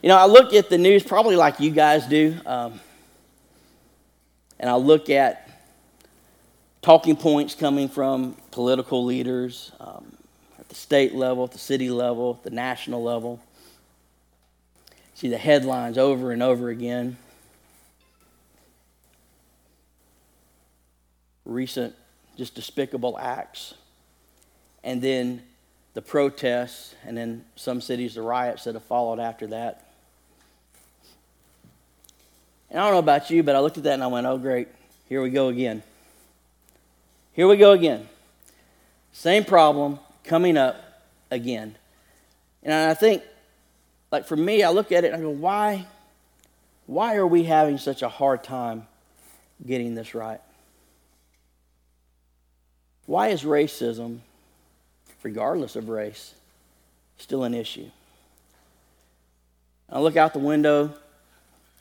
You know, I look at the news probably like you guys do, um, and I look at talking points coming from political leaders um, at the state level, at the city level, at the national level. See the headlines over and over again. Recent, just despicable acts. And then the protests, and then some cities, the riots that have followed after that. And I don't know about you, but I looked at that and I went, oh, great, here we go again. Here we go again. Same problem coming up again. And I think, like for me, I look at it and I go, why, why are we having such a hard time getting this right? Why is racism, regardless of race, still an issue? I look out the window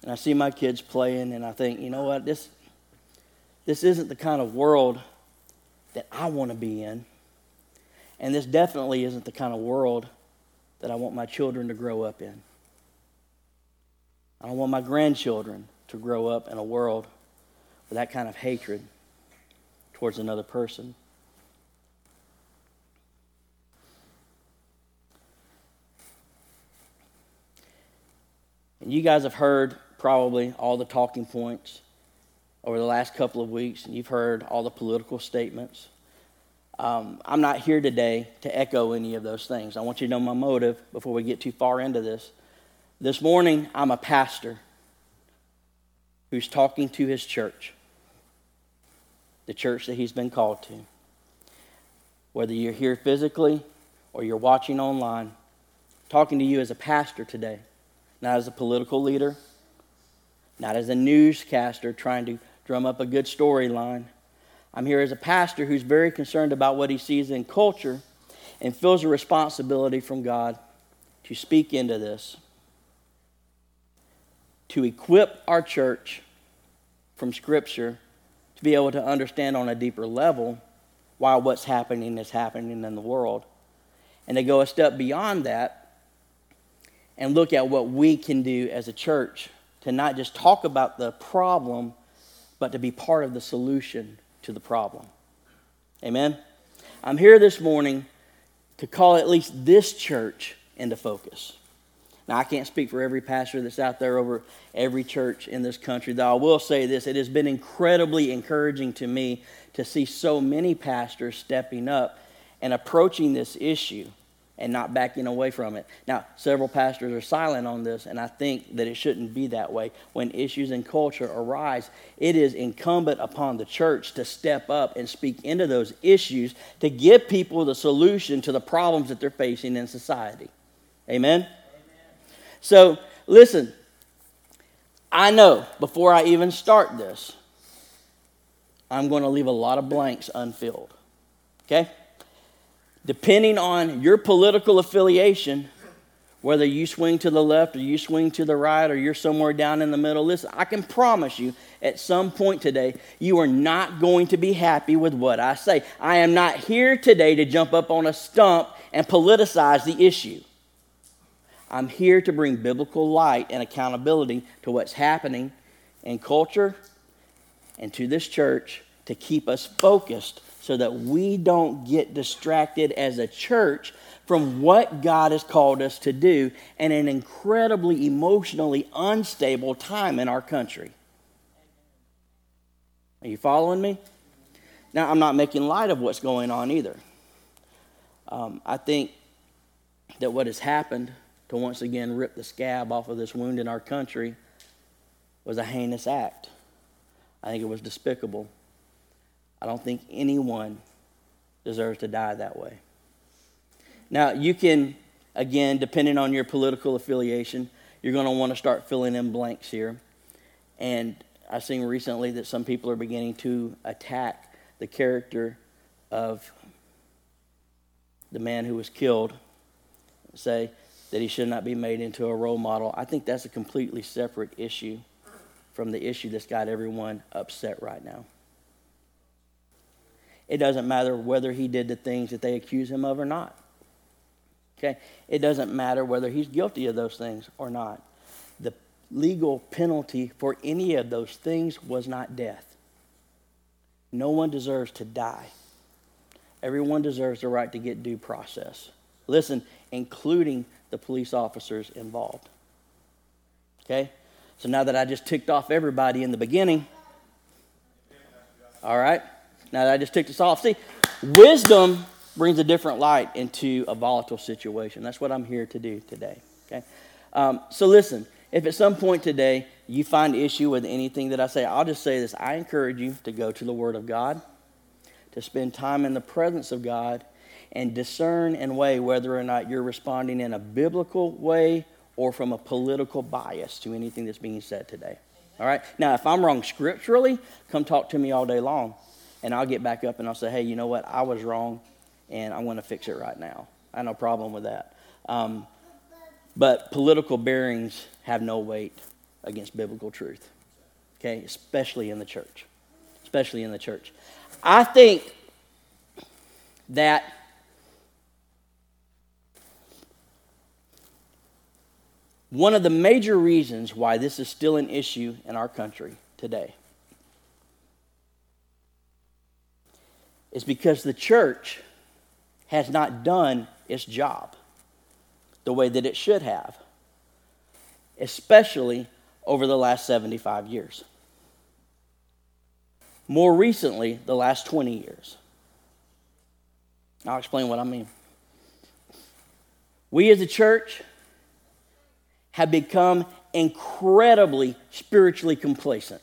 and I see my kids playing, and I think, you know what, this, this isn't the kind of world that I want to be in. And this definitely isn't the kind of world that I want my children to grow up in. I don't want my grandchildren to grow up in a world with that kind of hatred towards another person. And you guys have heard probably all the talking points over the last couple of weeks, and you've heard all the political statements. Um, I'm not here today to echo any of those things. I want you to know my motive before we get too far into this. This morning, I'm a pastor who's talking to his church, the church that he's been called to. Whether you're here physically or you're watching online, talking to you as a pastor today, not as a political leader, not as a newscaster trying to drum up a good storyline. I'm here as a pastor who's very concerned about what he sees in culture and feels a responsibility from God to speak into this, to equip our church from Scripture to be able to understand on a deeper level why what's happening is happening in the world, and to go a step beyond that and look at what we can do as a church to not just talk about the problem, but to be part of the solution to the problem. Amen? I'm here this morning to call at least this church into focus. Now, I can't speak for every pastor that's out there over every church in this country, though I will say this it has been incredibly encouraging to me to see so many pastors stepping up and approaching this issue and not backing away from it. Now, several pastors are silent on this, and I think that it shouldn't be that way. When issues in culture arise, it is incumbent upon the church to step up and speak into those issues to give people the solution to the problems that they're facing in society. Amen? Amen. So, listen, I know before I even start this, I'm going to leave a lot of blanks unfilled. Okay? Depending on your political affiliation, whether you swing to the left or you swing to the right or you're somewhere down in the middle, listen, I can promise you at some point today, you are not going to be happy with what I say. I am not here today to jump up on a stump and politicize the issue. I'm here to bring biblical light and accountability to what's happening in culture and to this church to keep us focused so that we don't get distracted as a church from what God has called us to do in an incredibly emotionally unstable time in our country. Are you following me? Now, I'm not making light of what's going on either. Um, I think that what has happened to once again rip the scab off of this wound in our country was a heinous act. I think it was despicable. I don't think anyone deserves to die that way. Now, you can, again, depending on your political affiliation, you're going to want to start filling in blanks here. And I've seen recently that some people are beginning to attack the character of the man who was killed, say that he should not be made into a role model. I think that's a completely separate issue from the issue that's got everyone upset right now. It doesn't matter whether he did the things that they accuse him of or not. Okay? It doesn't matter whether he's guilty of those things or not. The legal penalty for any of those things was not death. No one deserves to die. Everyone deserves the right to get due process. Listen, including the police officers involved. Okay? So now that I just ticked off everybody in the beginning, all right? Now that I just ticked this off, see, wisdom brings a different light into a volatile situation. That's what I'm here to do today. Okay? Um, so listen, if at some point today you find issue with anything that I say, I'll just say this. I encourage you to go to the Word of God, to spend time in the presence of God, and discern and weigh whether or not you're responding in a biblical way or from a political bias to anything that's being said today. All right? Now, if I'm wrong scripturally, come talk to me all day long, and I'll get back up and I'll say, hey, you know what? I was wrong, and I'm going to fix it right now. I have no problem with that. Um, but political bearings have no weight against biblical truth, okay? Especially in the church. Especially in the church. I think that one of the major reasons why this is still an issue in our country today is because the church has not done its job the way that it should have, especially over the last 75 years. More recently, the last 20 years. I'll explain what I mean. We as a church have become incredibly spiritually complacent.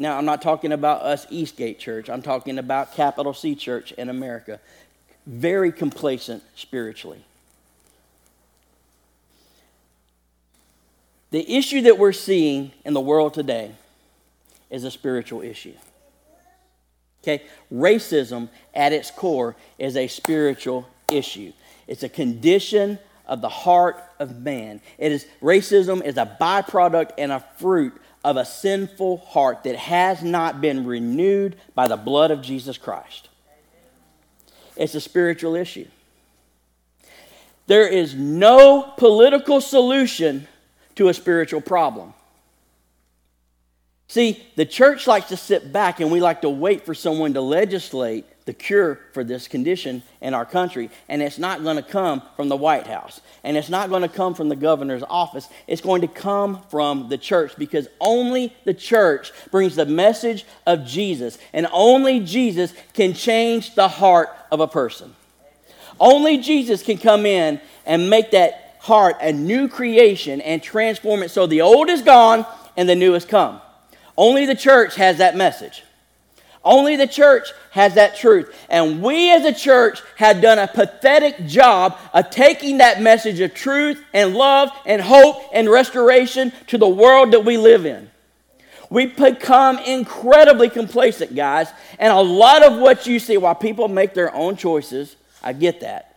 Now, I'm not talking about us Eastgate Church, I'm talking about Capital C Church in America. Very complacent spiritually. The issue that we're seeing in the world today is a spiritual issue. Okay? Racism at its core is a spiritual issue. It's a condition of the heart of man. It is racism is a byproduct and a fruit of a sinful heart that has not been renewed by the blood of Jesus Christ. It's a spiritual issue. There is no political solution to a spiritual problem. See, the church likes to sit back and we like to wait for someone to legislate the cure for this condition in our country. And it's not going to come from the White House. And it's not going to come from the governor's office. It's going to come from the church because only the church brings the message of Jesus. And only Jesus can change the heart of a person. Only Jesus can come in and make that heart a new creation and transform it so the old is gone and the new has come. Only the church has that message. Only the church has that truth. And we as a church have done a pathetic job of taking that message of truth and love and hope and restoration to the world that we live in. We've become incredibly complacent, guys. And a lot of what you see, while people make their own choices, I get that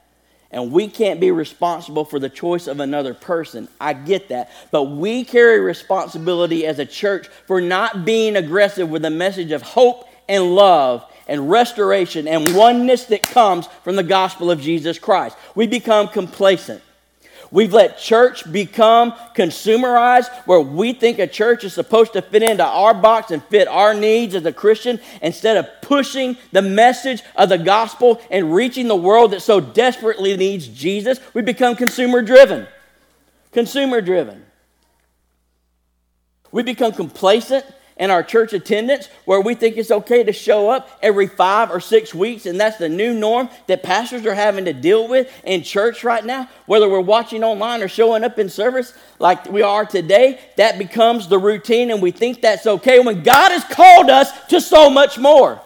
and we can't be responsible for the choice of another person. I get that. But we carry responsibility as a church for not being aggressive with a message of hope and love and restoration and oneness that comes from the gospel of Jesus Christ. We become complacent. We've let church become consumerized, where we think a church is supposed to fit into our box and fit our needs as a Christian instead of pushing the message of the gospel and reaching the world that so desperately needs Jesus. We become consumer driven. Consumer driven. We become complacent in our church attendance where we think it's okay to show up every five or six weeks, and that's the new norm that pastors are having to deal with in church right now. Whether we're watching online or showing up in service like we are today, that becomes the routine, and we think that's okay when God has called us to so much more.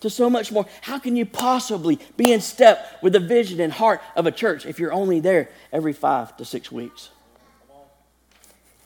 To so much more. How can you possibly be in step with the vision and heart of a church if you're only there every five to six weeks?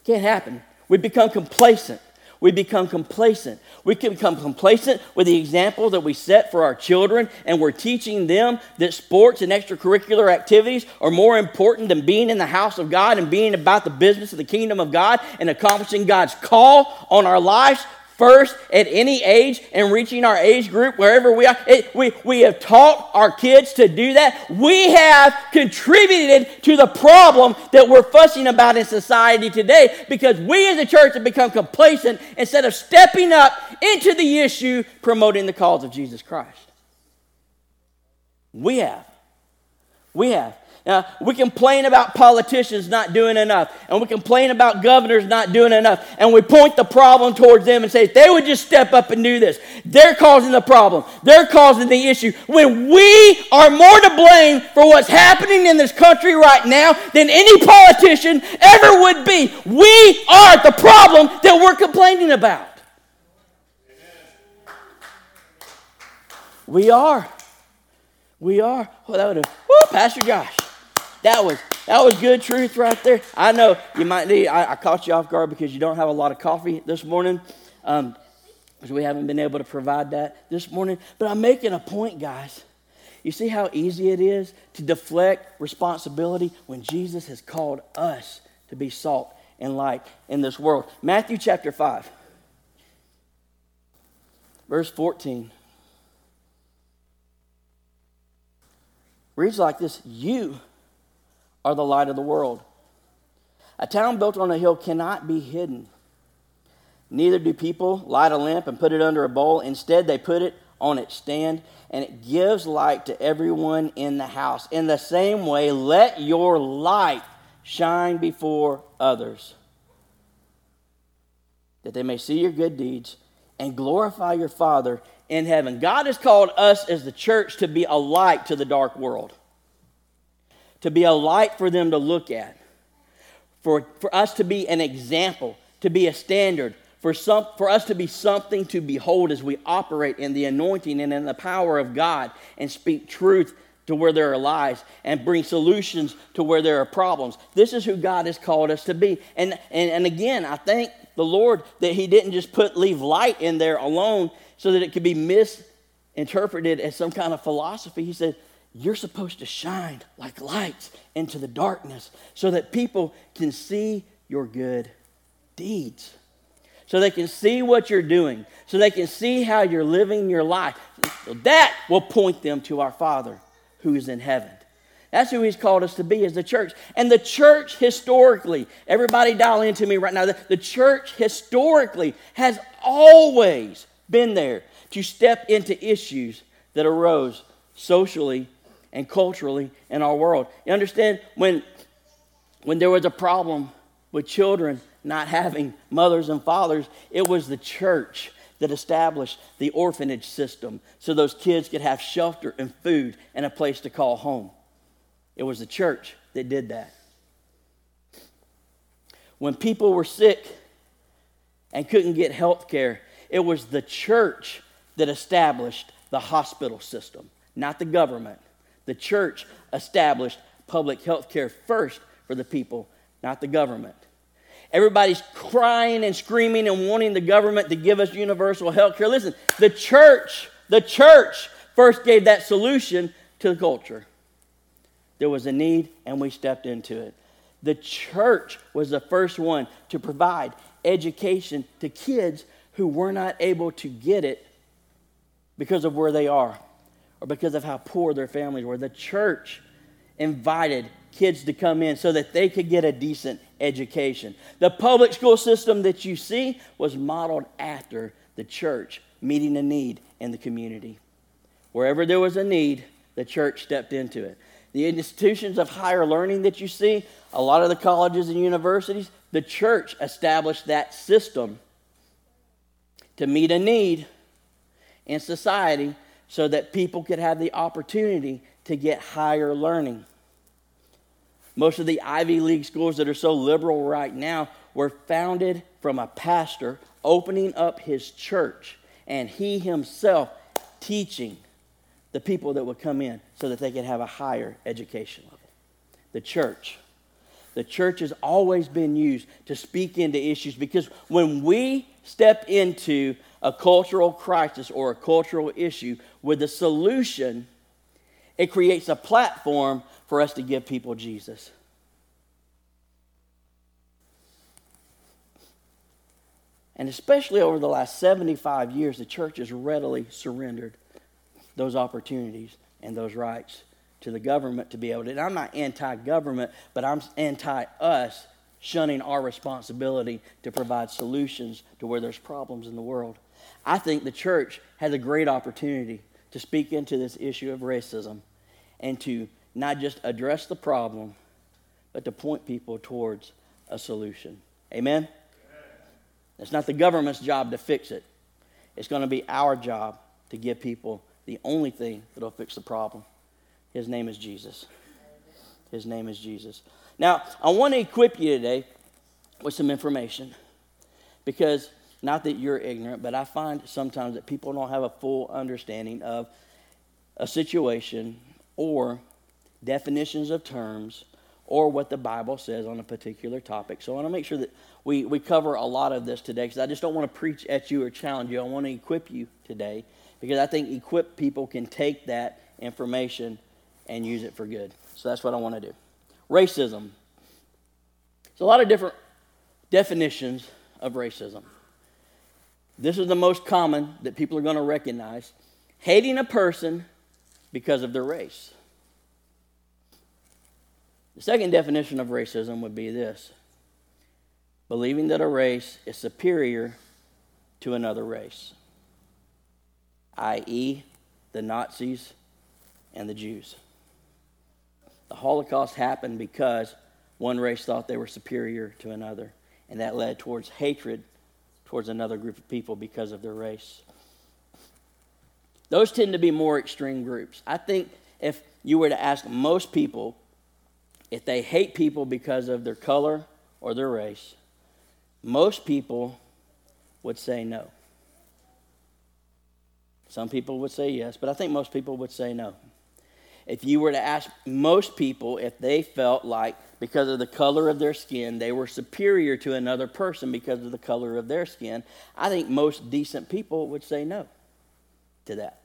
Can't happen. We become complacent. We become complacent. We can become complacent with the example that we set for our children, and we're teaching them that sports and extracurricular activities are more important than being in the house of God and being about the business of the kingdom of God and accomplishing God's call on our lives first at any age and reaching our age group wherever we are. It, we, we have taught our kids to do that. We have contributed to the problem that we're fussing about in society today because we as a church have become complacent instead of stepping up into the issue promoting the cause of Jesus Christ. We have. We have. Now, we complain about politicians not doing enough, and we complain about governors not doing enough, and we point the problem towards them and say, they would just step up and do this, they're causing the problem, they're causing the issue. When we are more to blame for what's happening in this country right now than any politician ever would be, we are the problem that we're complaining about. We are. We are. Oh, that would have, whoo, Pastor Josh. That was that was good truth right there. I know you might need. I, I caught you off guard because you don't have a lot of coffee this morning, um, because we haven't been able to provide that this morning. But I'm making a point, guys. You see how easy it is to deflect responsibility when Jesus has called us to be salt and light in this world. Matthew chapter 5, verse 14. Reads like this You are the light of the world. A town built on a hill cannot be hidden. Neither do people light a lamp and put it under a bowl. Instead, they put it on its stand, and it gives light to everyone in the house. In the same way, let your light shine before others, that they may see your good deeds and glorify your Father in heaven. God has called us as the church to be a light to the dark world to be a light for them to look at, for, for us to be an example, to be a standard, for, some, for us to be something to behold as we operate in the anointing and in the power of God and speak truth to where there are lies and bring solutions to where there are problems. This is who God has called us to be. And, and, and again, I thank the Lord that He didn't just put leave light in there alone so that it could be misinterpreted as some kind of philosophy. He said, you're supposed to shine like lights into the darkness so that people can see your good deeds. So they can see what you're doing, so they can see how you're living your life. So that will point them to our Father who is in heaven. That's who He's called us to be as the church. And the church historically, everybody dial into me right now, the, the church historically has always been there to step into issues that arose socially and culturally in our world. You understand when when there was a problem with children not having mothers and fathers, it was the church that established the orphanage system so those kids could have shelter and food and a place to call home. It was the church that did that. When people were sick and couldn't get health care, it was the church that established the hospital system, not the government. The church established public health care first for the people, not the government. Everybody's crying and screaming and wanting the government to give us universal health care. Listen, the church, the church first gave that solution to the culture. There was a need, and we stepped into it. The church was the first one to provide education to kids who were not able to get it because of where they are or because of how poor their families were. The church invited kids to come in so that they could get a decent education. The public school system that you see was modeled after the church meeting a need in the community. Wherever there was a need, the church stepped into it. The institutions of higher learning that you see, a lot of the colleges and universities, the church established that system to meet a need in society so that people could have the opportunity to get higher learning. Most of the Ivy League schools that are so liberal right now were founded from a pastor opening up his church and he himself teaching the people that would come in so that they could have a higher education level. The church. The church has always been used to speak into issues because when we step into a cultural crisis or a cultural issue with a solution, it creates a platform for us to give people Jesus. And especially over the last 75 years, the church has readily surrendered those opportunities and those rights to the government to be able to. And I'm not anti government, but I'm anti us shunning our responsibility to provide solutions to where there's problems in the world. I think the church has a great opportunity to speak into this issue of racism and to not just address the problem, but to point people towards a solution. Amen? It's not the government's job to fix it. It's going to be our job to give people the only thing that'll fix the problem. His name is Jesus. His name is Jesus. Now, I want to equip you today with some information because not that you're ignorant, but I find sometimes that people don't have a full understanding of a situation or definitions of terms or what the Bible says on a particular topic. So I want to make sure that we, we cover a lot of this today because I just don't want to preach at you or challenge you. I want to equip you today because I think equipped people can take that information and use it for good. So that's what I want to do. Racism. There's a lot of different definitions of racism. This is the most common that people are going to recognize hating a person because of their race. The second definition of racism would be this believing that a race is superior to another race, i.e., the Nazis and the Jews. The Holocaust happened because one race thought they were superior to another, and that led towards hatred towards another group of people because of their race. Those tend to be more extreme groups. I think if you were to ask most people if they hate people because of their color or their race, most people would say no. Some people would say yes, but I think most people would say no. If you were to ask most people if they felt like because of the color of their skin they were superior to another person because of the color of their skin, I think most decent people would say no to that.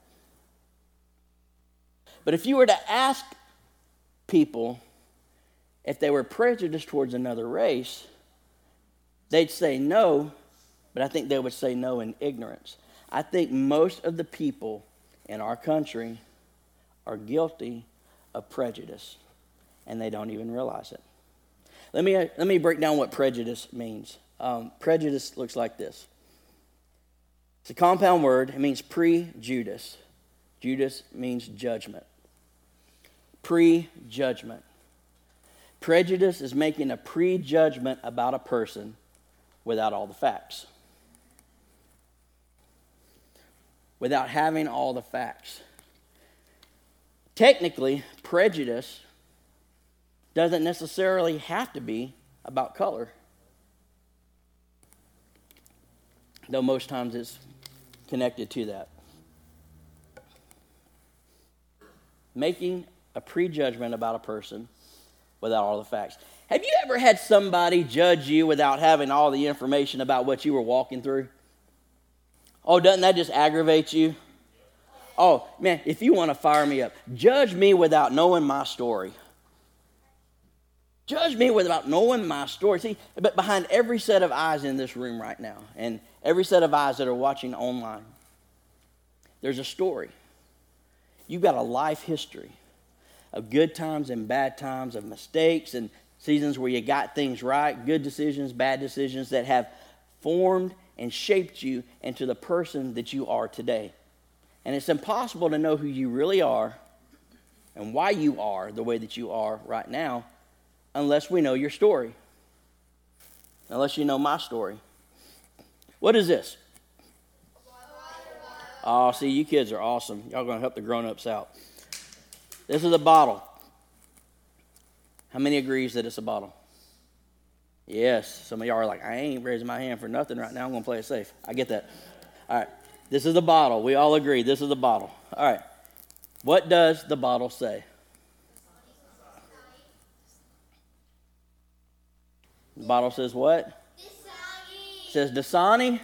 But if you were to ask people if they were prejudiced towards another race, they'd say no, but I think they would say no in ignorance. I think most of the people in our country are guilty of prejudice, and they don't even realize it. Let me, let me break down what prejudice means. Um, prejudice looks like this it's a compound word, it means pre-Judas. Judas means judgment. Pre-judgment. Prejudice is making a prejudgment about a person without all the facts. Without having all the facts. Technically, prejudice doesn't necessarily have to be about color, though most times it's connected to that. Making a prejudgment about a person without all the facts. Have you ever had somebody judge you without having all the information about what you were walking through? Oh, doesn't that just aggravate you? Oh, man, if you want to fire me up, judge me without knowing my story. Judge me without knowing my story. See, but behind every set of eyes in this room right now, and every set of eyes that are watching online, there's a story. You've got a life history of good times and bad times, of mistakes and seasons where you got things right, good decisions, bad decisions that have formed and shaped you into the person that you are today. And it's impossible to know who you really are and why you are the way that you are right now unless we know your story. Unless you know my story. What is this? Oh, see, you kids are awesome. Y'all going to help the grown ups out. This is a bottle. How many agrees that it's a bottle? Yes. Some of y'all are like, I ain't raising my hand for nothing right now. I'm going to play it safe. I get that. All right. This is a bottle. We all agree. This is a bottle. All right. What does the bottle say? The bottle says what? Dasani. It says Dasani.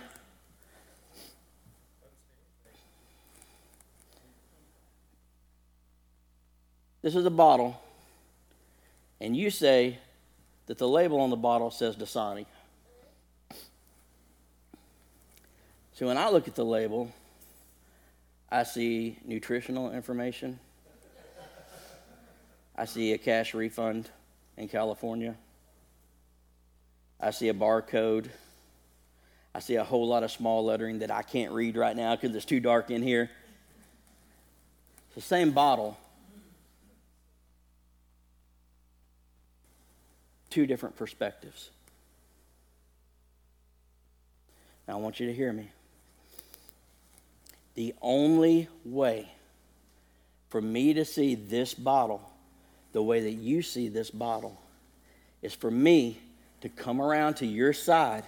This is a bottle, and you say that the label on the bottle says Dasani. So when I look at the label, I see nutritional information. I see a cash refund in California. I see a barcode. I see a whole lot of small lettering that I can't read right now because it's too dark in here. It's the same bottle, two different perspectives. Now, I want you to hear me. The only way for me to see this bottle the way that you see this bottle is for me to come around to your side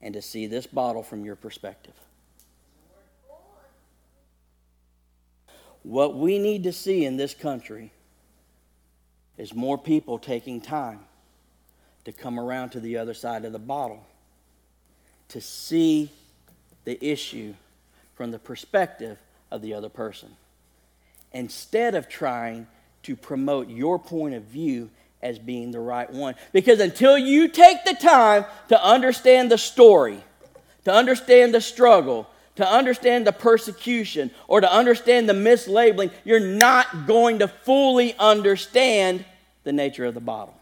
and to see this bottle from your perspective. What we need to see in this country is more people taking time to come around to the other side of the bottle to see the issue from the perspective of the other person instead of trying to promote your point of view as being the right one. Because until you take the time to understand the story, to understand the struggle, to understand the persecution, or to understand the mislabeling, you're not going to fully understand the nature of the bottle.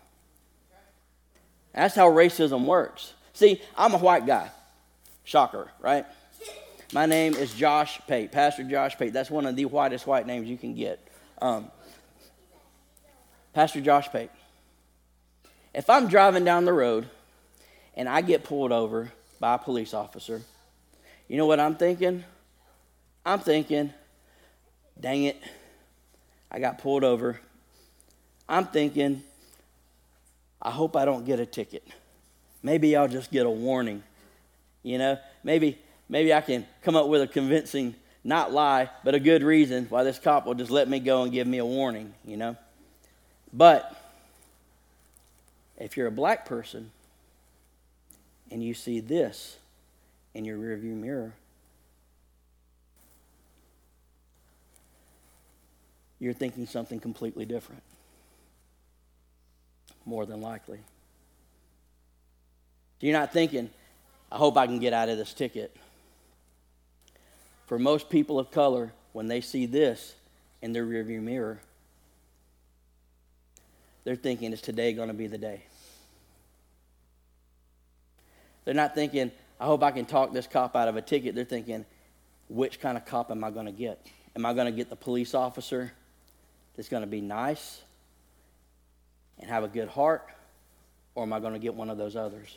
That's how racism works. See, I'm a white guy. Shocker, right? My name is Josh Pate, Pastor Josh Pate. That's one of the whitest white names you can get. Um, Pastor Josh Pate. If I'm driving down the road and I get pulled over by a police officer, you know what I'm thinking? I'm thinking, dang it, I got pulled over. I'm thinking, I hope I don't get a ticket. Maybe I'll just get a warning. You know, maybe maybe I can come up with a convincing not lie, but a good reason why this cop will just let me go and give me a warning, you know? But if you're a black person and you see this in your rearview mirror, you're thinking something completely different. More than likely. You're not thinking, I hope I can get out of this ticket. For most people of color, when they see this in their rearview mirror, they're thinking, is today going to be the day? They're not thinking, I hope I can talk this cop out of a ticket. They're thinking, which kind of cop am I going to get? Am I going to get the police officer that's going to be nice and have a good heart? Or am I going to get one of those others?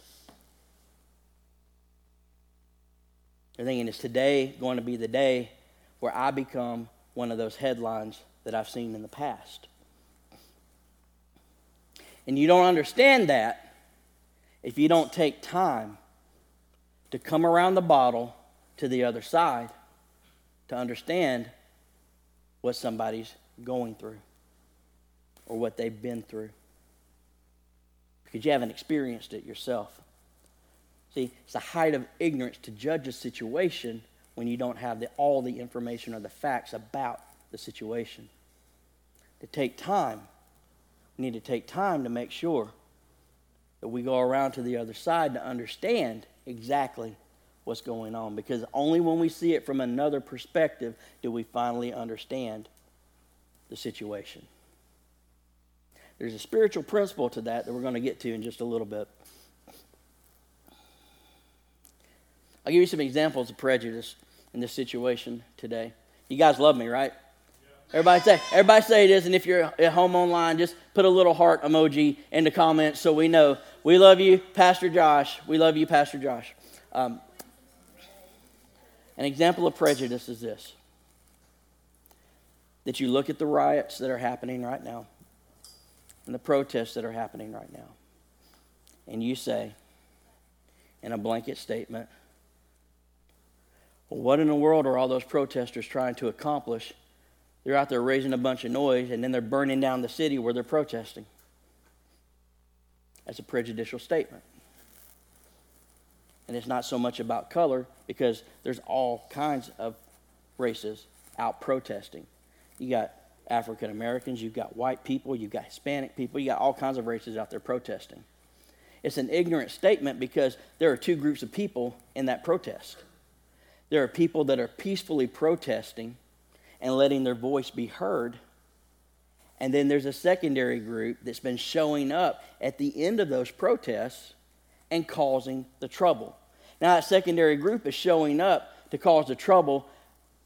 They're thinking, is today going to be the day where I become one of those headlines that I've seen in the past? And you don't understand that if you don't take time to come around the bottle to the other side to understand what somebody's going through or what they've been through. Because you haven't experienced it yourself. See, it's the height of ignorance to judge a situation when you don't have the, all the information or the facts about the situation. To take time we need to take time to make sure that we go around to the other side to understand exactly what's going on. Because only when we see it from another perspective do we finally understand the situation. There's a spiritual principle to that that we're going to get to in just a little bit. I'll give you some examples of prejudice in this situation today. You guys love me, right? Everybody say, everybody say this, and if you're at home online, just put a little heart emoji in the comments so we know. We love you, Pastor Josh. We love you, Pastor Josh. Um, an example of prejudice is this that you look at the riots that are happening right now and the protests that are happening right now, and you say, in a blanket statement, well, what in the world are all those protesters trying to accomplish they're out there raising a bunch of noise, and then they're burning down the city where they're protesting. That's a prejudicial statement. And it's not so much about color because there's all kinds of races out protesting. You got African Americans, you've got white people, you've got Hispanic people, you got all kinds of races out there protesting. It's an ignorant statement because there are two groups of people in that protest. There are people that are peacefully protesting and letting their voice be heard. And then there's a secondary group that's been showing up at the end of those protests and causing the trouble. Now, that secondary group is showing up to cause the trouble,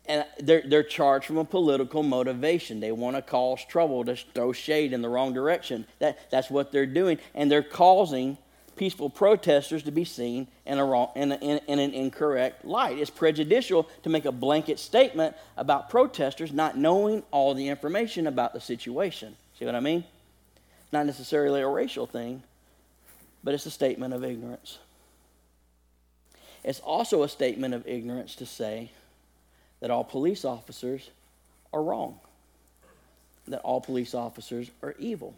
and they're, they're charged from a political motivation. They want to cause trouble, to throw shade in the wrong direction. That, that's what they're doing, and they're causing peaceful protesters to be seen in, a wrong, in, a, in, an incorrect light. It's prejudicial to make a blanket statement about protesters not knowing all the information about the situation. See what I mean? Not necessarily a racial thing, but it's a statement of ignorance. It's also a statement of ignorance to say that all police officers are wrong, that all police officers are evil.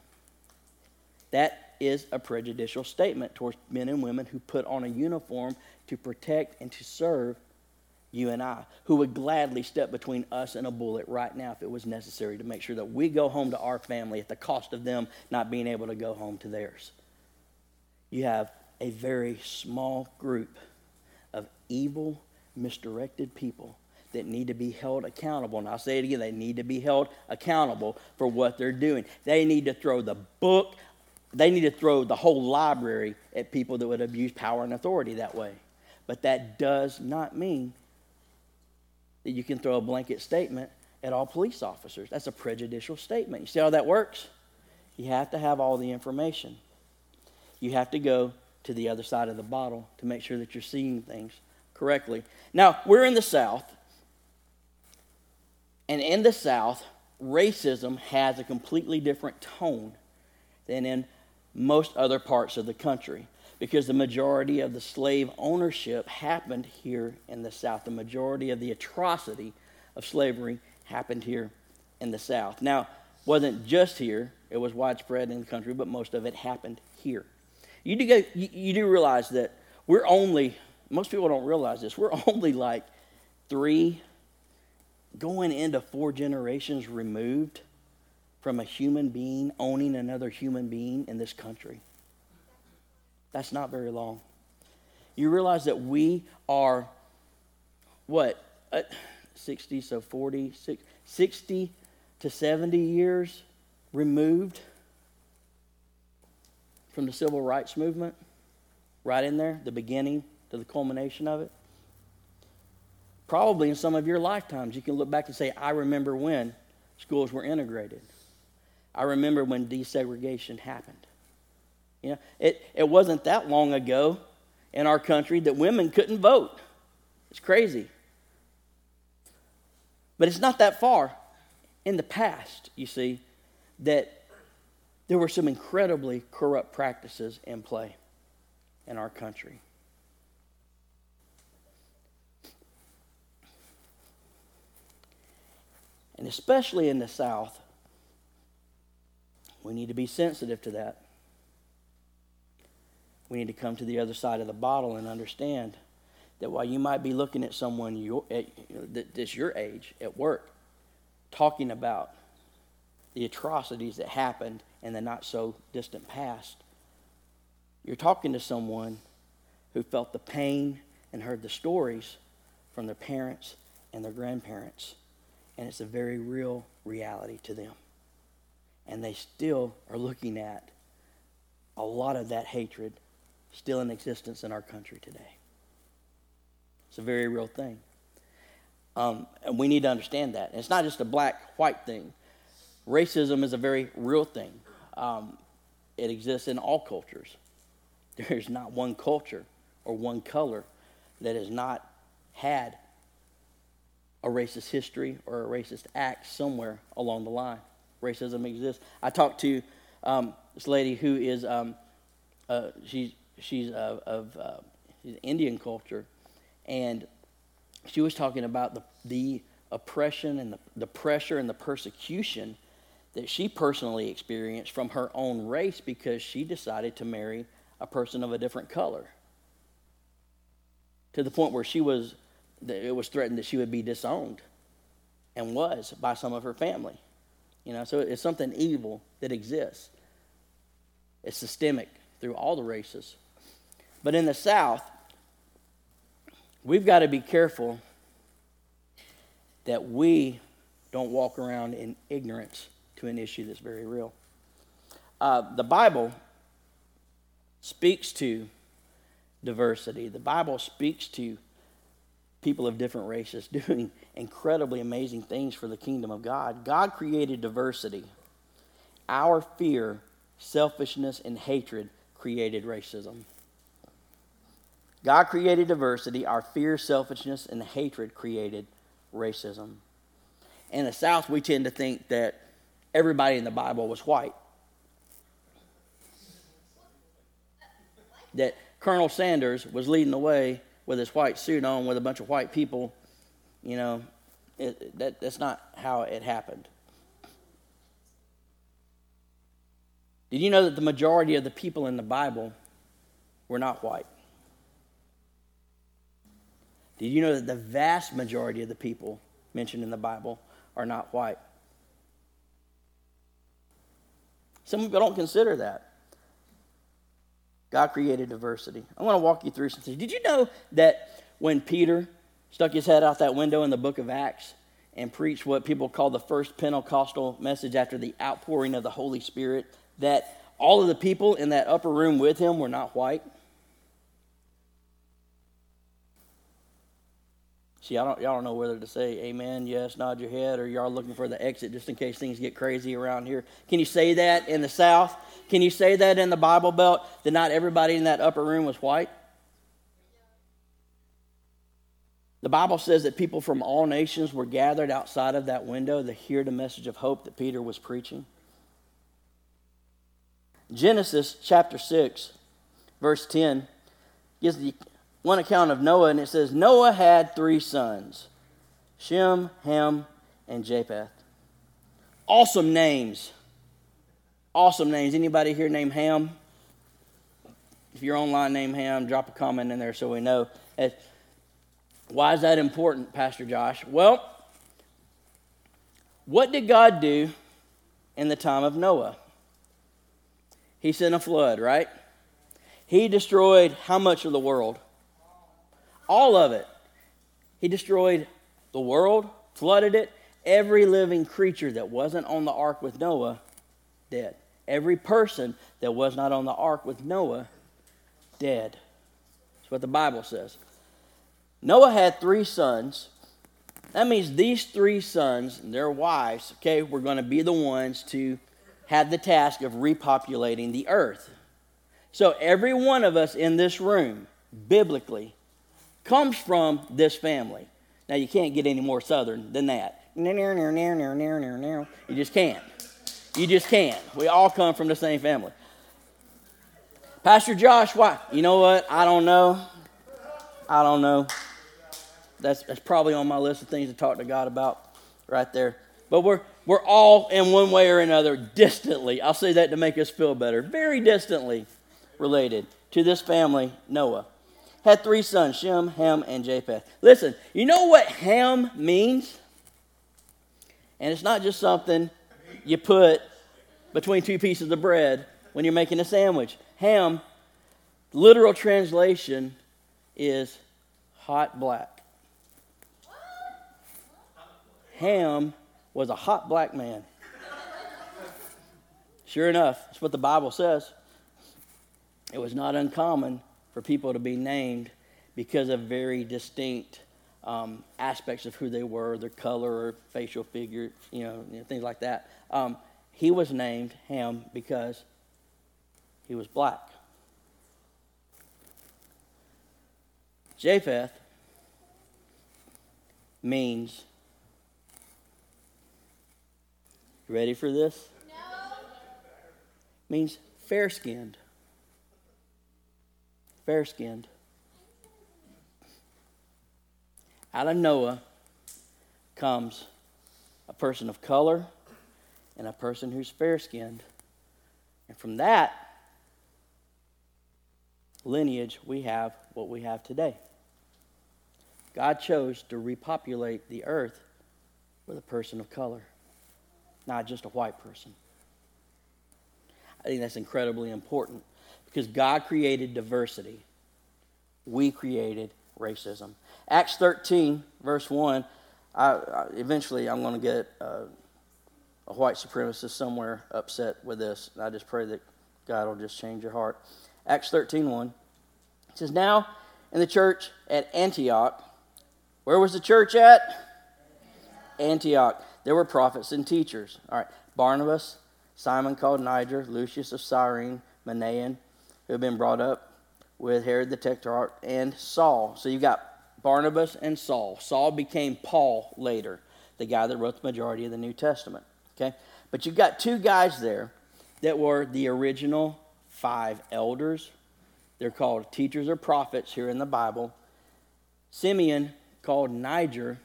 That is a prejudicial statement towards men and women who put on a uniform to protect and to serve you and I, who would gladly step between us and a bullet right now if it was necessary to make sure that we go home to our family at the cost of them not being able to go home to theirs. You have a very small group of evil, misdirected people that need to be held accountable. And I'll say it again they need to be held accountable for what they're doing. They need to throw the book they need to throw the whole library at people that would abuse power and authority that way. But that does not mean that you can throw a blanket statement at all police officers. That's a prejudicial statement. You see how that works? You have to have all the information. You have to go to the other side of the bottle to make sure that you're seeing things correctly. Now, we're in the South, and in the South, racism has a completely different tone than in most other parts of the country because the majority of the slave ownership happened here in the South. The majority of the atrocity of slavery happened here in the South. Now, wasn't just here, it was widespread in the country, but most of it happened here. You do, get, you, you do realize that we're only, most people don't realize this, we're only like three, going into four generations removed from a human being owning another human being in this country. That's not very long. You realize that we are, what, uh, 60, so 40, 60 to 70 years removed from the civil rights movement? Right in there, the beginning to the culmination of it? Probably in some of your lifetimes, you can look back and say, I remember when schools were integrated. I remember when desegregation happened. You know, it, it wasn't that long ago in our country that women couldn't vote. It's crazy. But it's not that far in the past, you see, that there were some incredibly corrupt practices in play in our country. And especially in the South, we need to be sensitive to that. We need to come to the other side of the bottle and understand that while you might be looking at someone your, at, that's your age at work, talking about the atrocities that happened in the not so distant past, you're talking to someone who felt the pain and heard the stories from their parents and their grandparents. And it's a very real reality to them and they still are looking at a lot of that hatred still in existence in our country today. It's a very real thing. Um, and we need to understand that. And it's not just a black white thing, racism is a very real thing. Um, it exists in all cultures. There's not one culture or one color that has not had a racist history or a racist act somewhere along the line racism exists. I talked to um, this lady who is um, uh, she's she's of uh, she's Indian culture, and she was talking about the the oppression and the, the pressure and the persecution that she personally experienced from her own race because she decided to marry a person of a different color. To the point where she was, it was threatened that she would be disowned, and was by some of her family. You know, so it's something evil that exists. It's systemic through all the races. But in the South, we've got to be careful that we don't walk around in ignorance to an issue that's very real. Uh, the Bible speaks to diversity. The Bible speaks to people of different races doing incredibly amazing things for the kingdom of God. God created diversity. Our fear, selfishness, and hatred created racism. God created diversity. Our fear, selfishness, and hatred created racism. In the South, we tend to think that everybody in the Bible was white. That Colonel Sanders was leading the way with his white suit on with a bunch of white people, you know, it, that, that's not how it happened. Did you know that the majority of the people in the Bible were not white? Did you know that the vast majority of the people mentioned in the Bible are not white? Some people don't consider that. God created diversity. I want to walk you through some things. Did you know that when Peter stuck his head out that window in the book of Acts and preached what people call the first Pentecostal message after the outpouring of the Holy Spirit, that all of the people in that upper room with him were not white? See, I don't, y'all don't know whether to say amen, yes, nod your head, or y'all looking for the exit just in case things get crazy around here. Can you say that in the South? Can you say that in the Bible Belt that not everybody in that upper room was white? The Bible says that people from all nations were gathered outside of that window to hear the message of hope that Peter was preaching. Genesis chapter 6, verse 10 gives the one account of Noah, and it says Noah had three sons Shem, Ham, and Japheth. Awesome names. Awesome names. Anybody here named Ham? If you're online, name Ham. Drop a comment in there so we know. Why is that important, Pastor Josh? Well, what did God do in the time of Noah? He sent a flood, right? He destroyed how much of the world? All of it. He destroyed the world, flooded it. Every living creature that wasn't on the ark with Noah, dead. Every person that was not on the ark with Noah, dead. That's what the Bible says. Noah had three sons. That means these three sons and their wives, okay, were going to be the ones to have the task of repopulating the earth. So every one of us in this room, biblically, comes from this family. Now, you can't get any more southern than that. You just can't. You just can't. We all come from the same family. Pastor Josh, why? You know what? I don't know. I don't know. That's, that's probably on my list of things to talk to God about right there. But we're, we're all, in one way or another, distantly, I'll say that to make us feel better, very distantly related to this family, Noah had three sons Shem, Ham, and Japheth. Listen, you know what Ham means? And it's not just something you put between two pieces of bread when you're making a sandwich. Ham, literal translation, is hot black. Ham was a hot black man. Sure enough, that's what the Bible says. It was not uncommon for people to be named because of very distinct um, aspects of who they were, their color or facial figure, you know, you know things like that. Um, he was named Ham because he was black. Japheth means. Ready for this? No. Means fair skinned fair skinned. Out of Noah comes a person of color and a person who's fair skinned. And from that lineage, we have what we have today. God chose to repopulate the earth with a person of color, not just a white person. I think that's incredibly important because God created diversity. We created racism. Acts 13, verse 1. I, I eventually I'm going to get uh, a white supremacist somewhere upset with this. And I just pray that God will just change your heart. Acts 13 1. It says, Now in the church at Antioch, where was the church at? Antioch. There were prophets and teachers. All right. Barnabas, Simon called Niger, Lucius of Cyrene, Manaen, who had been brought up with Herod the Tetrarch, and Saul. So you've got Barnabas and Saul. Saul became Paul later, the guy that wrote the majority of the New Testament. Okay? But you've got two guys there that were the original five elders. They're called teachers or prophets here in the Bible. Simeon, called Niger,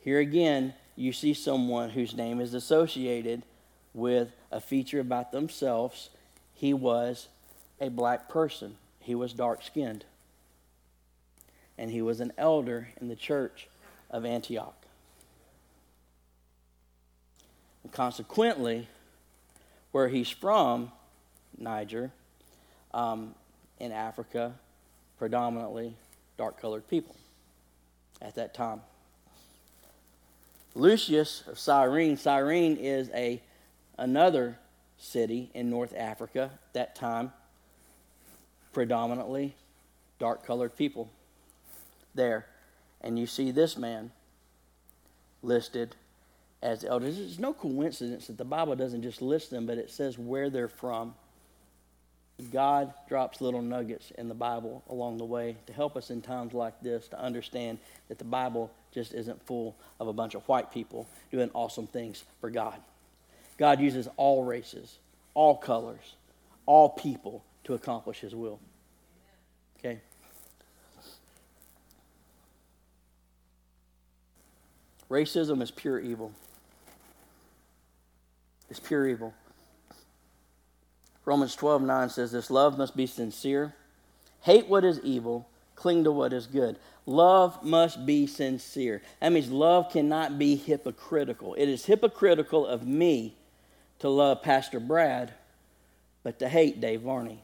here again, you see someone whose name is associated with a feature about themselves. He was a black person, he was dark skinned, and he was an elder in the church of Antioch. And consequently, where he's from, Niger, um, in Africa, predominantly dark colored people at that time. Lucius of Cyrene, Cyrene is a another city in North Africa at that time, predominantly dark colored people there. And you see this man listed as elders. It's no coincidence that the Bible doesn't just list them, but it says where they're from. God drops little nuggets in the Bible along the way to help us in times like this to understand that the Bible just isn't full of a bunch of white people doing awesome things for God. God uses all races, all colors, all people to accomplish His will. Okay? Racism is pure evil. It's pure evil. Romans 12 9 says this love must be sincere. Hate what is evil, cling to what is good. Love must be sincere. That means love cannot be hypocritical. It is hypocritical of me to love Pastor Brad, but to hate Dave Varney.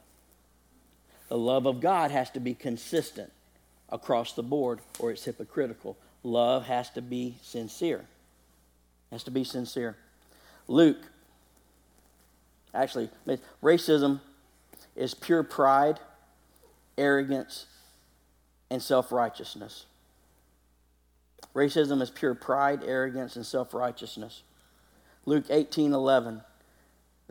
The love of God has to be consistent across the board, or it's hypocritical. Love has to be sincere. Has to be sincere. Luke Actually, racism is pure pride, arrogance, and self righteousness. Racism is pure pride, arrogance, and self righteousness. Luke 18 11.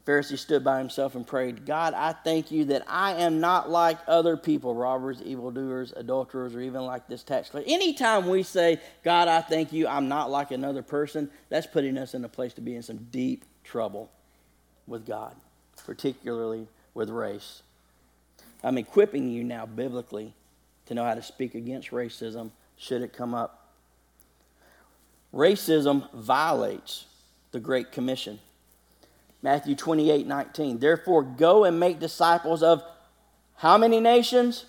Pharisee stood by himself and prayed, God, I thank you that I am not like other people, robbers, evildoers, adulterers, or even like this tax collector. Anytime we say, God, I thank you, I'm not like another person, that's putting us in a place to be in some deep trouble with God, particularly with race. I'm equipping you now biblically to know how to speak against racism should it come up. Racism violates the Great Commission. Matthew 28 19. Therefore, go and make disciples of how many nations?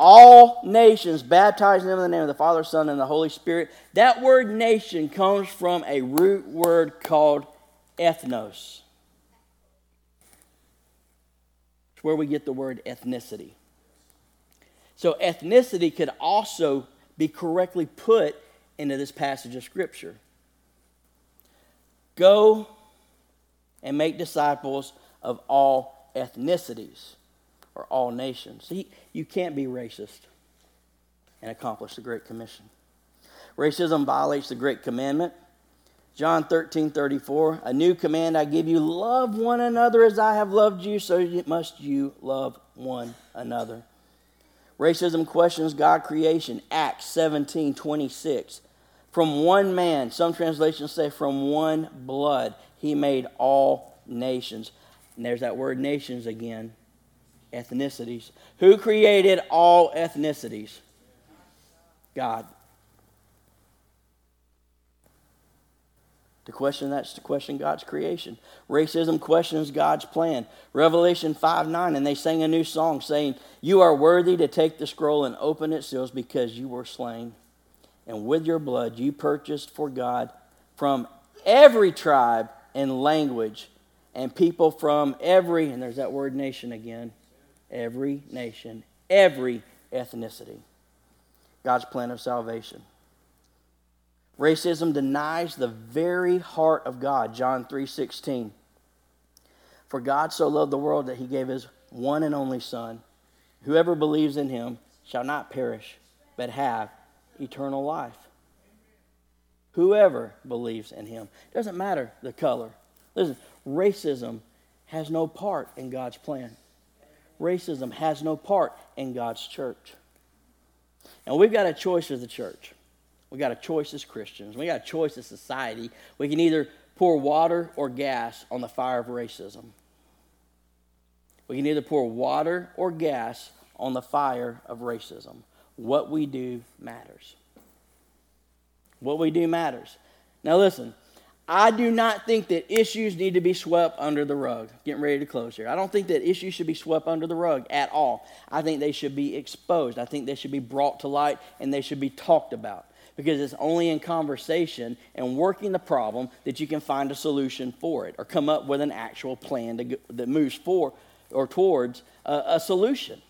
All nations, baptizing them in the name of the Father, Son, and the Holy Spirit. That word nation comes from a root word called ethnos. It's where we get the word ethnicity. So, ethnicity could also be correctly put into this passage of Scripture. Go and make disciples of all ethnicities or all nations. See, you can't be racist and accomplish the Great Commission. Racism violates the Great Commandment. John 13, 34, a new command I give you love one another as I have loved you, so must you love one another. Racism questions God creation, Acts 17, 26. From one man, some translations say from one blood, he made all nations. And there's that word nations again ethnicities. Who created all ethnicities? God. To question that's to question God's creation. Racism questions God's plan. Revelation 5 9, and they sang a new song saying, You are worthy to take the scroll and open its seals because you were slain. And with your blood you purchased for God from every tribe and language and people from every, and there's that word nation again, every nation, every ethnicity. God's plan of salvation. Racism denies the very heart of God, John 3:16. For God so loved the world that he gave his one and only son. Whoever believes in him shall not perish, but have eternal life. Whoever believes in him. Doesn't matter the color. Listen, racism has no part in God's plan. Racism has no part in God's church. And we've got a choice as a church. We got a choice as Christians. We got a choice as society. We can either pour water or gas on the fire of racism. We can either pour water or gas on the fire of racism. What we do matters. What we do matters. Now, listen, I do not think that issues need to be swept under the rug. Getting ready to close here. I don't think that issues should be swept under the rug at all. I think they should be exposed. I think they should be brought to light and they should be talked about because it's only in conversation and working the problem that you can find a solution for it or come up with an actual plan to, that moves for or towards a, a solution.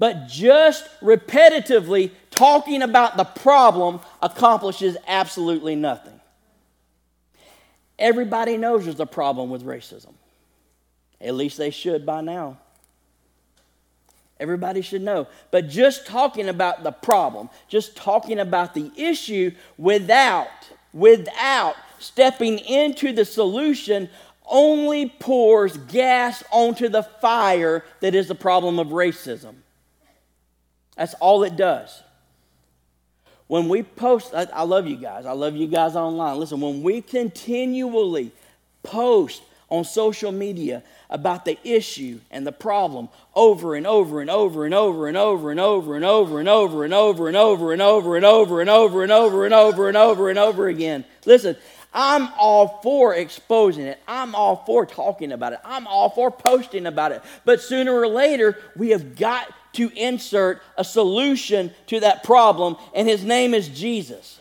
But just repetitively talking about the problem accomplishes absolutely nothing. Everybody knows there's a problem with racism. At least they should by now. Everybody should know. But just talking about the problem, just talking about the issue without, without stepping into the solution only pours gas onto the fire that is the problem of racism. That's all it does. When we post, I, I love you guys. I love you guys online. Listen, when we continually post on social media about the issue and the problem over and over and over and over and over and over and over and over and over and over and over and over and over and over and over and over and over again. Listen, I'm all for exposing it. I'm all for talking about it. I'm all for posting about it. But sooner or later, we have got to insert a solution to that problem, and his name is Jesus.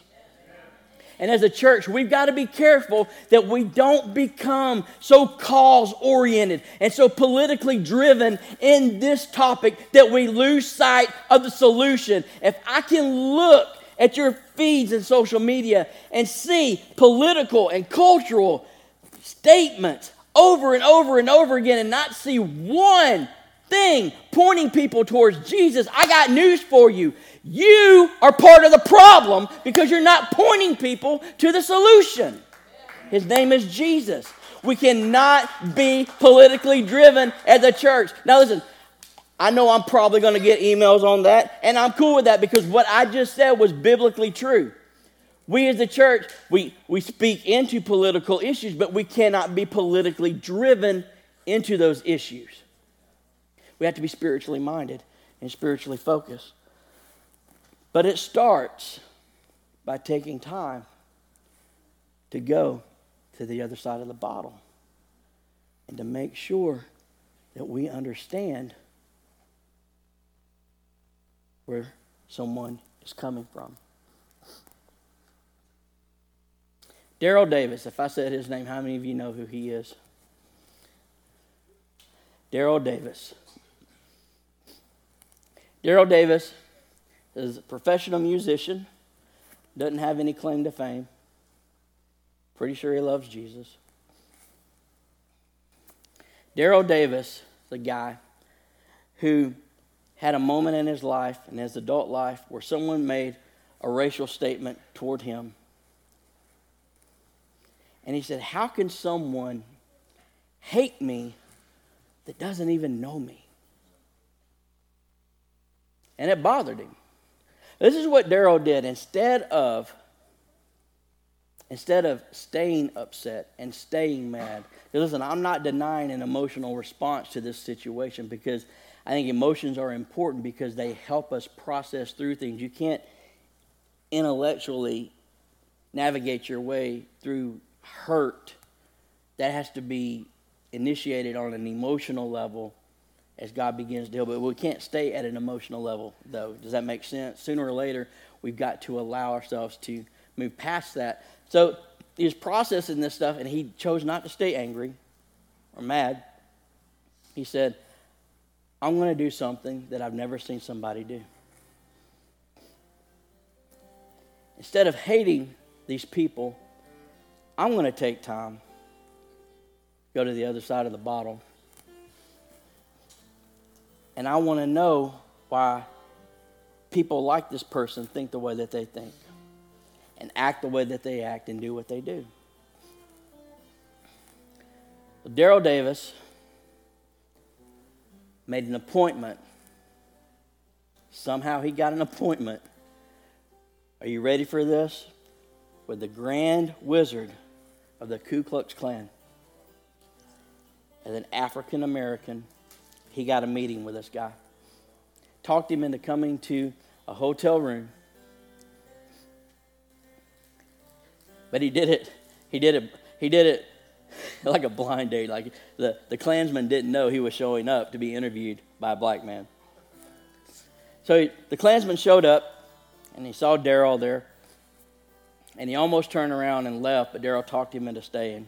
And as a church, we've got to be careful that we don't become so cause oriented and so politically driven in this topic that we lose sight of the solution. If I can look at your feeds and social media and see political and cultural statements over and over and over again and not see one thing pointing people towards Jesus, I got news for you. You are part of the problem because you're not pointing people to the solution. His name is Jesus. We cannot be politically driven as a church. Now, listen, I know I'm probably going to get emails on that, and I'm cool with that because what I just said was biblically true. We as a church, we, we speak into political issues, but we cannot be politically driven into those issues. We have to be spiritually minded and spiritually focused. But it starts by taking time to go to the other side of the bottle and to make sure that we understand where someone is coming from. Daryl Davis, if I said his name, how many of you know who he is? Daryl Davis Daryl Davis is a professional musician, doesn't have any claim to fame. Pretty sure he loves Jesus. Daryl Davis is a guy who had a moment in his life, in his adult life, where someone made a racial statement toward him. And he said, How can someone hate me that doesn't even know me? And it bothered him. This is what Daryl did. Instead of instead of staying upset and staying mad. Listen, I'm not denying an emotional response to this situation because I think emotions are important because they help us process through things. You can't intellectually navigate your way through hurt. That has to be initiated on an emotional level as God begins to deal. But we can't stay at an emotional level, though. Does that make sense? Sooner or later, we've got to allow ourselves to move past that. So he's processing this stuff, and he chose not to stay angry or mad. He said, I'm going to do something that I've never seen somebody do. instead of hating these people, I'm going to take time, go to the other side of the bottle, and I want to know why people like this person think the way that they think and act the way that they act and do what they do. Daryl Davis made an appointment. Somehow he got an appointment. Are you ready for this? With the grand wizard of the Ku Klux Klan. As an African American, he got a meeting with this guy. Talked him into coming to a hotel room. But he did it. He did it. He did it like a blind date. Like the, the Klansman didn't know he was showing up to be interviewed by a black man. So he, the Klansman showed up and he saw Daryl there. And he almost turned around and left, but Daryl talked him into staying.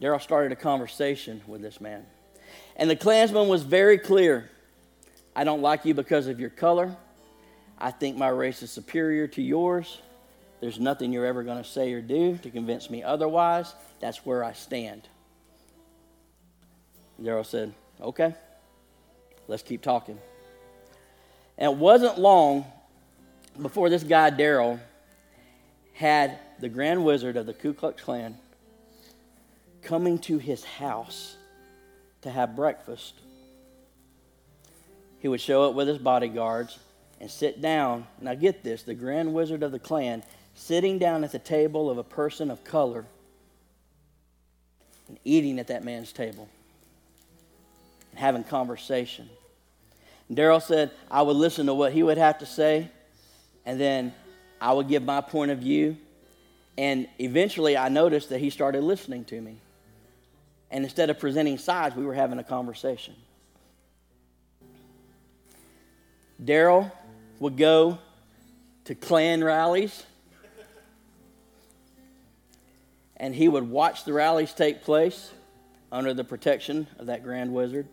Daryl started a conversation with this man. And the Klansman was very clear I don't like you because of your color. I think my race is superior to yours. There's nothing you're ever going to say or do to convince me otherwise. That's where I stand. Daryl said, Okay, let's keep talking. And it wasn't long before this guy, Daryl, had the Grand Wizard of the Ku Klux Klan coming to his house to have breakfast. He would show up with his bodyguards and sit down. Now, get this the Grand Wizard of the Klan sitting down at the table of a person of color and eating at that man's table and having conversation. Daryl said, I would listen to what he would have to say, and then I would give my point of view. And eventually I noticed that he started listening to me. And instead of presenting sides, we were having a conversation. Daryl would go to Klan rallies and he would watch the rallies take place under the protection of that grand wizard.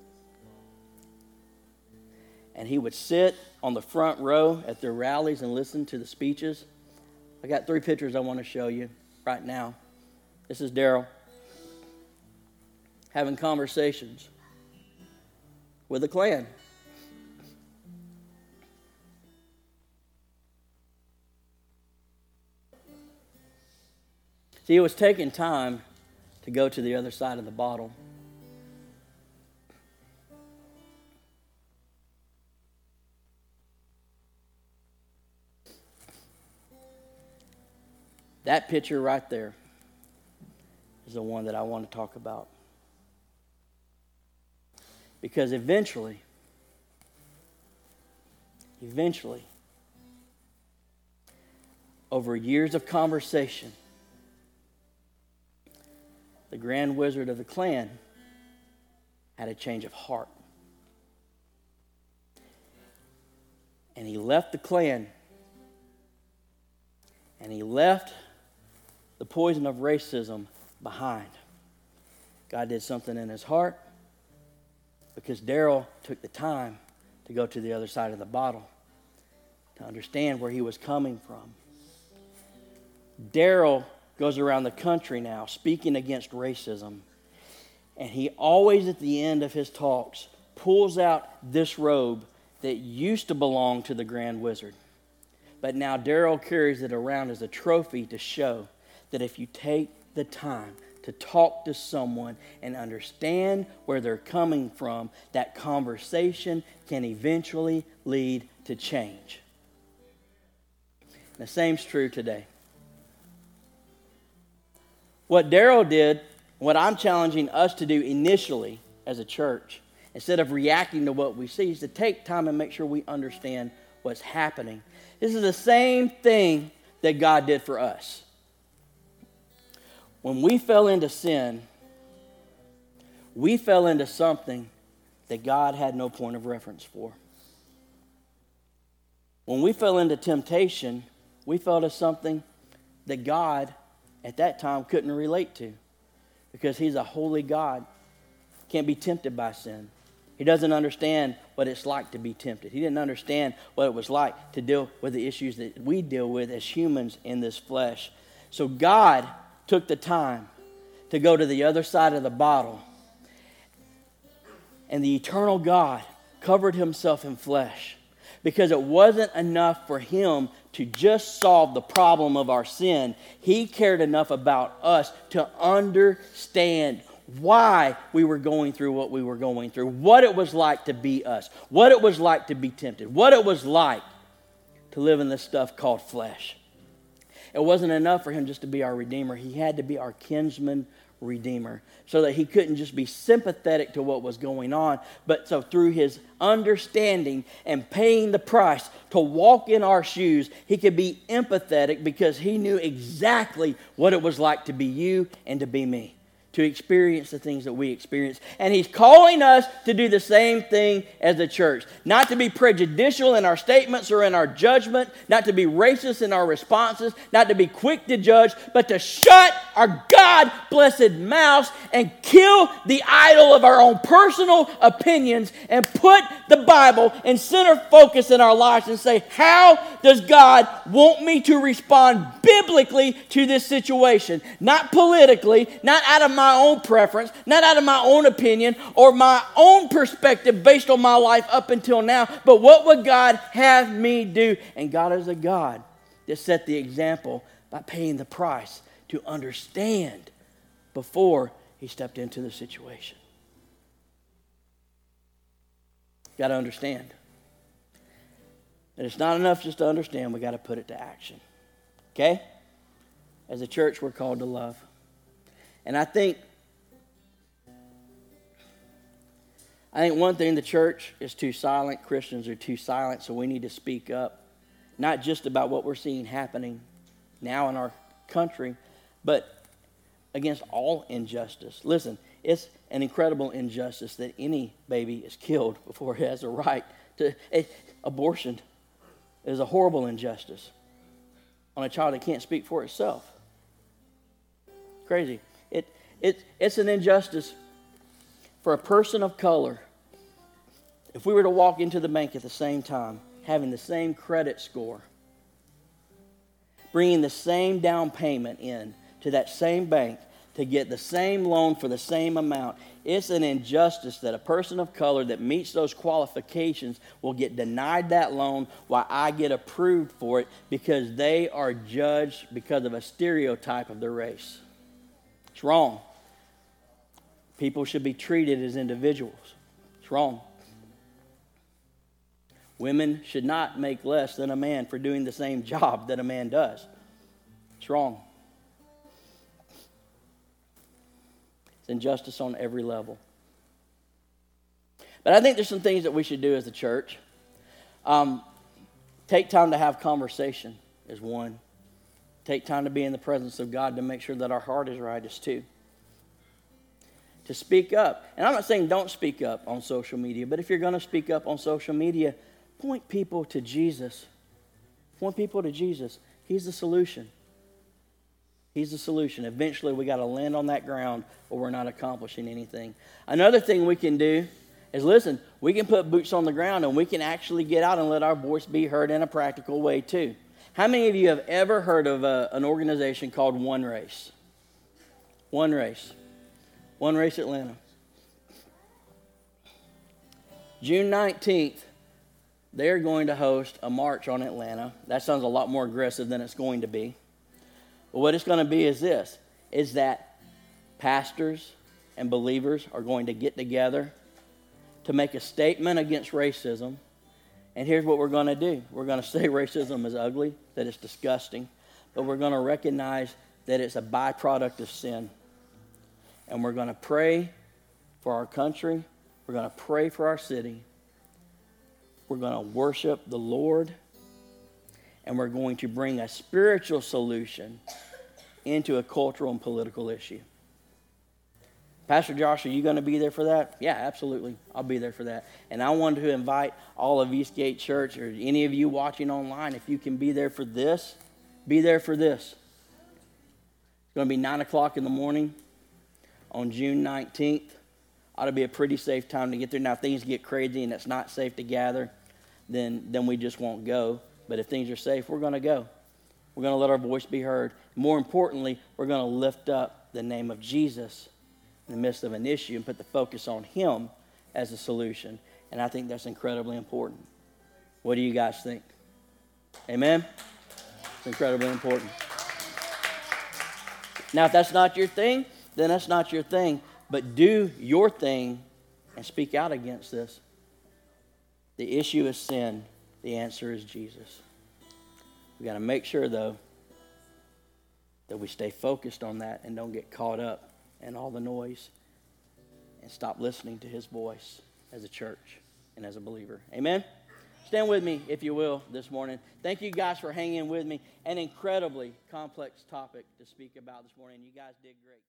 And he would sit on the front row at their rallies and listen to the speeches. I got three pictures I want to show you right now. This is Daryl having conversations with the Klan. See, it was taking time to go to the other side of the bottle. That picture right there is the one that I want to talk about. Because eventually, eventually, over years of conversation, the Grand Wizard of the Klan had a change of heart. And he left the Klan and he left the poison of racism behind. God did something in his heart because Daryl took the time to go to the other side of the bottle to understand where he was coming from. Daryl goes around the country now speaking against racism. And he always, at the end of his talks, pulls out this robe that used to belong to the Grand Wizard. But now Daryl carries it around as a trophy to show that if you take the time to talk to someone and understand where they're coming from, that conversation can eventually lead to change. The same's true today. What Daryl did, what I'm challenging us to do initially as a church, instead of reacting to what we see, is to take time and make sure we understand what's happening. This is the same thing that God did for us. When we fell into sin, we fell into something that God had no point of reference for. When we fell into temptation, we fell into something that God at that time couldn't relate to because he's a holy God, can't be tempted by sin. He doesn't understand what it's like to be tempted. He didn't understand what it was like to deal with the issues that we deal with as humans in this flesh. So God took the time to go to the other side of the bottle. And the eternal God covered himself in flesh because it wasn't enough for him to just solve the problem of our sin. He cared enough about us to understand why we were going through what we were going through, what it was like to be us, what it was like to be tempted, what it was like to live in this stuff called flesh. It wasn't enough for him just to be our Redeemer, he had to be our kinsman Redeemer so that he couldn't just be sympathetic to what was going on, but so through his understanding and paying the price to walk in our shoes, he could be empathetic because he knew exactly what it was like to be you and to be me to experience the things that we experience. And He's calling us to do the same thing as the church. Not to be prejudicial in our statements or in our judgment, not to be racist in our responses, not to be quick to judge, but to shut our God blessed mouths and kill the idol of our own personal opinions and put the Bible in center focus in our lives and say, How does God want me to respond biblically to this situation? Not politically, not out of my my own preference, not out of my own opinion or my own perspective based on my life up until now, but what would God have me do? And God is a God that set the example by paying the price to understand before he stepped into the situation. Got to understand. And it's not enough just to understand, we got to put it to action. Okay? As a church, we're called to love. And I think I think one thing the church is too silent, Christians are too silent, so we need to speak up, not just about what we're seeing happening now in our country, but against all injustice. Listen, it's an incredible injustice that any baby is killed before it has a right to a, abortion is a horrible injustice on a child that can't speak for itself. Crazy. It, it's an injustice for a person of color. If we were to walk into the bank at the same time, having the same credit score, bringing the same down payment in to that same bank to get the same loan for the same amount, it's an injustice that a person of color that meets those qualifications will get denied that loan while I get approved for it because they are judged because of a stereotype of their race. It's wrong. People should be treated as individuals. It's wrong. Women should not make less than a man for doing the same job that a man does. It's wrong. It's injustice on every level. But I think there's some things that we should do as a church. Um, take time to have conversation is one. Take time to be in the presence of God to make sure that our heart is right is two to speak up. And I'm not saying don't speak up on social media, but if you're going to speak up on social media, point people to Jesus. Point people to Jesus. He's the solution. He's the solution. Eventually, we got to land on that ground or we're not accomplishing anything. Another thing we can do is listen, we can put boots on the ground and we can actually get out and let our voice be heard in a practical way, too. How many of you have ever heard of a, an organization called One Race? One Race. One Race Atlanta. June 19th, they're going to host a march on Atlanta. That sounds a lot more aggressive than it's going to be. But what it's going to be is this is that pastors and believers are going to get together to make a statement against racism. And here's what we're going to do we're going to say racism is ugly, that it's disgusting, but we're going to recognize that it's a byproduct of sin and we're going to pray for our country. We're going to pray for our city. We're going to worship the Lord. And we're going to bring a spiritual solution into a cultural and political issue. Pastor Josh, are you going to be there for that? Yeah, absolutely. I'll be there for that. And I wanted to invite all of Eastgate Church or any of you watching online, if you can be there for this, be there for this. It's going to be 9 o'clock in the morning on June 19th ought to be a pretty safe time to get there. Now, if things get crazy and it's not safe to gather, then, then we just won't go. But if things are safe, we're going to go. We're going to let our voice be heard. More importantly, we're going to lift up the name of Jesus in the midst of an issue and put the focus on Him as a solution. And I think that's incredibly important. What do you guys think? Amen? It's incredibly important. Now, if that's not your thing, then that's not your thing. But do your thing and speak out against this. The issue is sin, the answer is Jesus. We've got to make sure, though, that we stay focused on that and don't get caught up in all the noise and stop listening to his voice as a church and as a believer. Amen? Stand with me, if you will, this morning. Thank you guys for hanging with me. An incredibly complex topic to speak about this morning. You guys did great.